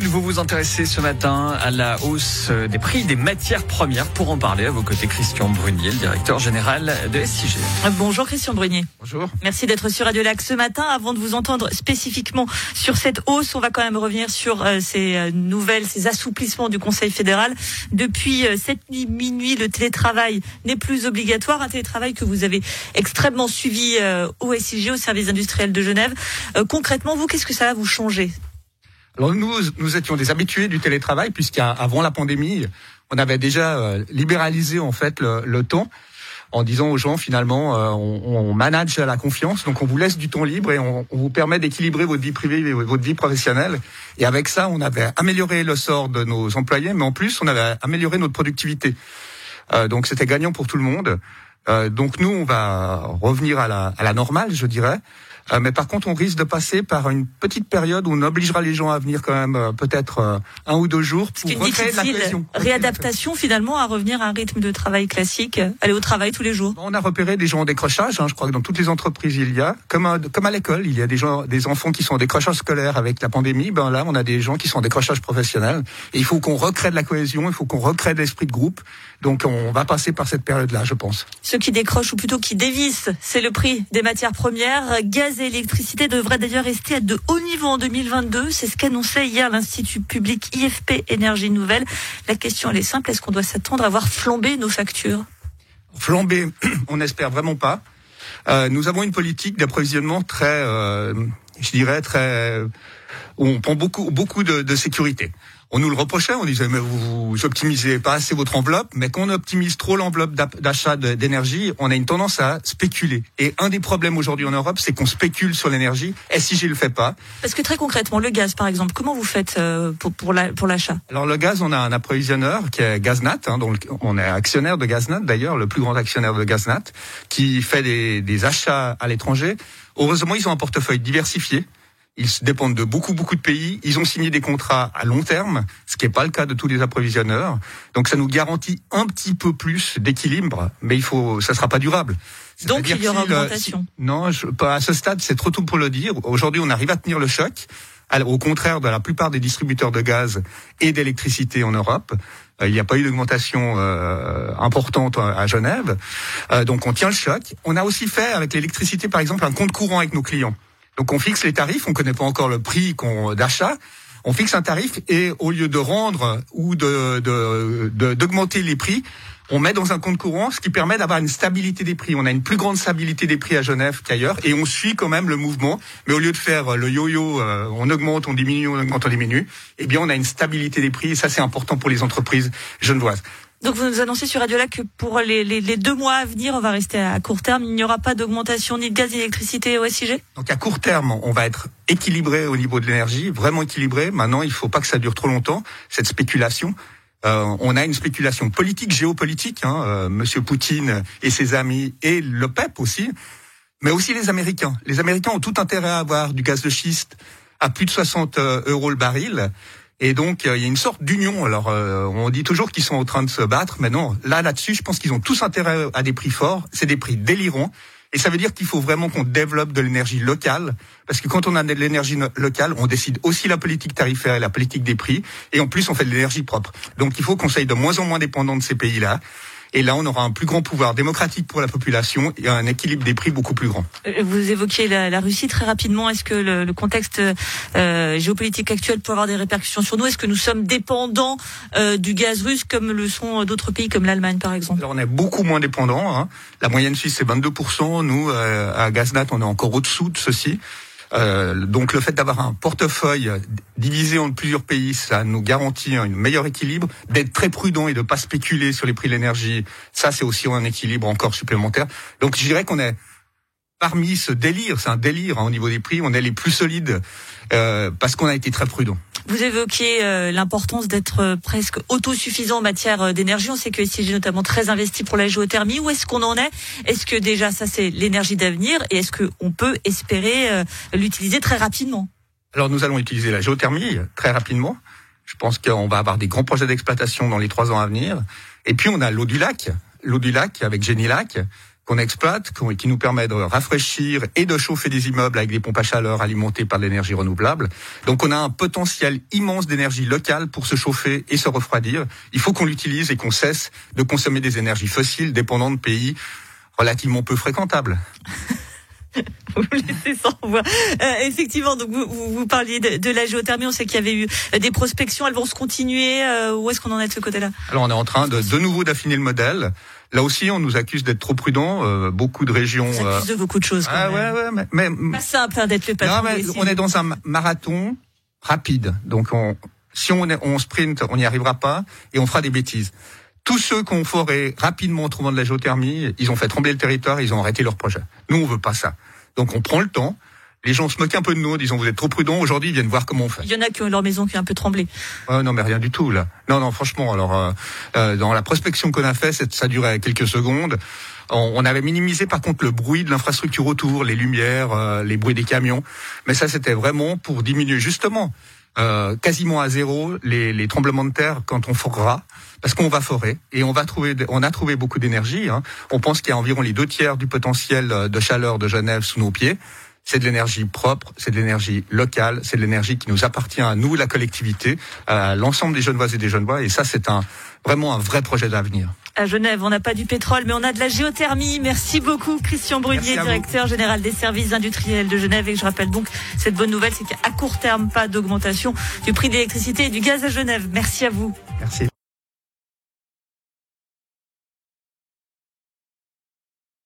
Vous vous intéressez ce matin à la hausse des prix des matières premières. Pour en parler, à vos côtés, Christian Brunier, le directeur général de SIG. Bonjour Christian Brunier. Bonjour. Merci d'être sur Radio Lac ce matin. Avant de vous entendre spécifiquement sur cette hausse, on va quand même revenir sur euh, ces euh, nouvelles, ces assouplissements du Conseil fédéral. Depuis euh, cette minuit, le télétravail n'est plus obligatoire. Un télétravail que vous avez extrêmement suivi au SIG, au service industriel de Genève. Concrètement, vous, qu'est-ce que ça va vous changer alors nous, nous étions des habitués du télétravail puisqu'avant la pandémie, on avait déjà euh, libéralisé en fait le, le temps en disant aux gens finalement euh, on, on, manage la confiance, donc on vous laisse du temps libre et on, on vous permet d'équilibrer votre vie privée et votre vie professionnelle. Et avec ça, on avait amélioré le sort de nos employés, mais en plus on avait amélioré notre productivité. Euh, donc c'était gagnant pour tout le monde. Euh, donc nous, on va revenir à la, à la normale, je dirais. Euh, mais par contre, on risque de passer par une petite période où on obligera les gens à venir quand même euh, peut-être euh, un ou deux jours pour recréer la cohésion. Réadaptation finalement à revenir à un rythme de travail classique, aller au travail tous les jours. On a repéré des gens en décrochage. Hein, je crois que dans toutes les entreprises il y a, comme à, comme à l'école, il y a des gens, des enfants qui sont en décrochage scolaire avec la pandémie. Ben là, on a des gens qui sont en décrochage professionnel. Et il faut qu'on recrée de la cohésion, il faut qu'on recrée de l'esprit de groupe. Donc on va passer par cette période-là, je pense. Ceux qui décrochent ou plutôt qui dévissent, c'est le prix des matières premières. Gaz et électricité devraient d'ailleurs rester à de hauts niveaux en 2022. C'est ce qu'annonçait hier l'Institut public IFP Énergie Nouvelle. La question elle est simple, est-ce qu'on doit s'attendre à voir flamber nos factures? Flamber, on n'espère vraiment pas. Euh, nous avons une politique d'approvisionnement très, euh, je dirais, très, où on prend beaucoup, beaucoup de, de sécurité on nous le reprochait, on disait mais vous, vous optimisez pas assez votre enveloppe, mais quand on optimise trop l'enveloppe d'achat d'énergie, on a une tendance à spéculer. Et un des problèmes aujourd'hui en Europe, c'est qu'on spécule sur l'énergie. Et si je le fais pas? Parce que très concrètement, le gaz par exemple, comment vous faites euh, pour pour l'achat? Alors le gaz, on a un approvisionneur qui est Gaznat, hein, donc on est actionnaire de Gaznat d'ailleurs, le plus grand actionnaire de Gaznat, qui fait des, des achats à l'étranger. Heureusement, ils ont un portefeuille diversifié. Ils dépendent de beaucoup, beaucoup de pays. Ils ont signé des contrats à long terme, ce qui n'est pas le cas de tous les approvisionneurs. Donc ça nous garantit un petit peu plus d'équilibre, mais il faut, ça sera pas durable. Donc il y aura augmentation. non, je, pas à ce stade, c'est trop tôt pour le dire. Aujourd'hui, on arrive à tenir le choc. au contraire de la plupart des distributeurs de gaz et d'électricité en Europe, euh, il n'y a pas eu d'augmentation euh, importante à Genève. Euh, donc on tient le choc. On a aussi fait avec l'électricité, par exemple, un compte courant avec nos clients. Donc on fixe les tarifs, on connaît pas encore le prix d'achat. On fixe un tarif et au lieu de rendre ou de d'augmenter les prix, on met dans un compte courant, ce qui permet d'avoir une stabilité des prix. On a une plus grande stabilité des prix à Genève qu'ailleurs, et on suit quand même le mouvement. Mais au lieu de faire le yo-yo, euh, on augmente, on diminue, on augmente, on diminue, eh bien on a une stabilité des prix, et ça c'est important pour les entreprises genevoises. Donc vous nous annoncez sur Radio Lac que pour les, deux mois à venir, on va rester à court terme. Il n'y aura pas d'augmentation ni de gaz ni d'électricité au SIG Donc à court terme, on va être équilibré au niveau de l'énergie, vraiment équilibré. Maintenant, il ne faut pas que ça dure trop longtemps, cette spéculation. Euh, on a une spéculation politique, géopolitique, hein, euh, Monsieur Poutine et ses amis, et le PEP aussi, mais aussi les Américains. Les Américains ont tout intérêt à avoir du gaz de schiste à plus de 60 euh, euros le baril. Et donc, euh, il y a une sorte d'union. Alors, euh, on dit toujours qu'ils sont en train de se battre, mais non. Là, là-dessus, je pense qu'ils ont tous intérêt à des prix forts. C'est des prix délirants. Et ça veut dire qu'il faut vraiment qu'on développe de l'énergie locale, parce que quand on a de l'énergie locale, on décide aussi la politique tarifaire et la politique des prix, et en plus on fait de l'énergie propre. Donc il faut qu'on soit de moins en moins dépendant de ces pays-là. Et là, on aura un plus grand pouvoir démocratique pour la population et un équilibre des prix beaucoup plus grand. Euh, vous évoquiez la, Russie très rapidement. Est-ce que le, contexte euh, géopolitique actuel peut avoir des répercussions sur nous? Est-ce que nous sommes dépendants euh, du gaz russe comme le sont d'autres pays comme l'Allemagne, par exemple? Alors, On est beaucoup moins dépendants. Hein. La moyenne suisse, c'est 22%. Nous, à Gaznat, on est encore au-dessous de ceci. Euh, donc le fait d'avoir un portefeuille divisé en plusieurs pays, ça nous garantit un meilleur équilibre. D'être très prudent et de pas spéculer sur les prix de l'énergie, ça c'est aussi un équilibre encore supplémentaire. Donc je dirais qu'on est parmi ce délire, c'est un délire hein, au niveau des prix, on est les plus solides euh, parce qu'on a été très prudent. Vous évoquiez euh, l'importance d'être euh, presque autosuffisant en matière euh, d'énergie. On sait que SIG est notamment très investi pour la géothermie. Où est-ce qu'on en est? Est-ce que déjà ça c'est l'énergie d'avenir? Et est-ce qu'on peut espérer l'utiliser très rapidement? Alors nous allons utiliser la géothermie très rapidement. Je pense qu'on va avoir des grands projets d'exploitation dans les trois ans à venir. Et puis on a l'eau du lac, l'eau du lac avec Génilac, qu'on exploite, qui nous permet de rafraîchir et de chauffer des immeubles avec des pompes à chaleur alimentées par l'énergie renouvelable. Donc on a un potentiel immense d'énergie locale pour se chauffer et se refroidir. Il faut qu'on l'utilise et qu'on cesse de consommer des énergies fossiles dépendant de pays relativement peu fréquentables. vous laissez sans voix. Euh, effectivement, donc vous, vous, parliez de, la géothermie. On sait qu'il y avait eu des prospections. Elles vont se continuer. Euh, où est-ce qu'on en est de ce côté-là? Alors, on est en train de de nouveau d'affiner le modèle. Là aussi, on nous accuse d'être trop prudents. Euh, beaucoup de régions. On accuse de beaucoup de choses. ah ouais, ouais, mais, mais pas simple hein, d'être le patron. Non, mais on est dans un marathon rapide. Donc, on, si on, est, on sprint, on n'y arrivera pas et on fera des bêtises. Tous ceux qui ont foré rapidement en trouvant de la géothermie, ils ont fait trembler le territoire, ils ont arrêté leur projet. Nous, on veut pas ça. Donc on prend le temps. Les gens se moquent un peu de nous, disons vous êtes trop prudents. Aujourd'hui, ils viennent voir comment on fait. Il y en a qui ont leur maison qui a un peu tremblé. Euh, non, mais rien du tout là. Non, non, franchement. Alors, euh, euh dans la prospection qu'on a fait, ça durait quelques secondes. On, avait minimisé par contre le bruit de l'infrastructure autour, les lumières, euh, les bruits des camions. Mais ça, c'était vraiment pour diminuer justement euh, quasiment à zéro les, les, tremblements de terre quand on forera, parce qu'on va forer et on va trouver, on a trouvé beaucoup d'énergie. Hein. On pense qu'il y a environ les deux tiers du potentiel euh, de chaleur de Genève sous nos pieds. C'est de l'énergie propre, c'est de l'énergie locale, c'est de l'énergie qui nous appartient à nous, la collectivité, à l'ensemble des Genevois et des Genevois. Et ça, c'est un vraiment un vrai projet d'avenir. À Genève, on n'a pas du pétrole, mais on a de la géothermie. Merci beaucoup, Christian Brunier, directeur général des services industriels de Genève. Et je rappelle donc cette bonne nouvelle, c'est qu'à court terme, pas d'augmentation du prix de l'électricité et du gaz à Genève. Merci à vous. Merci.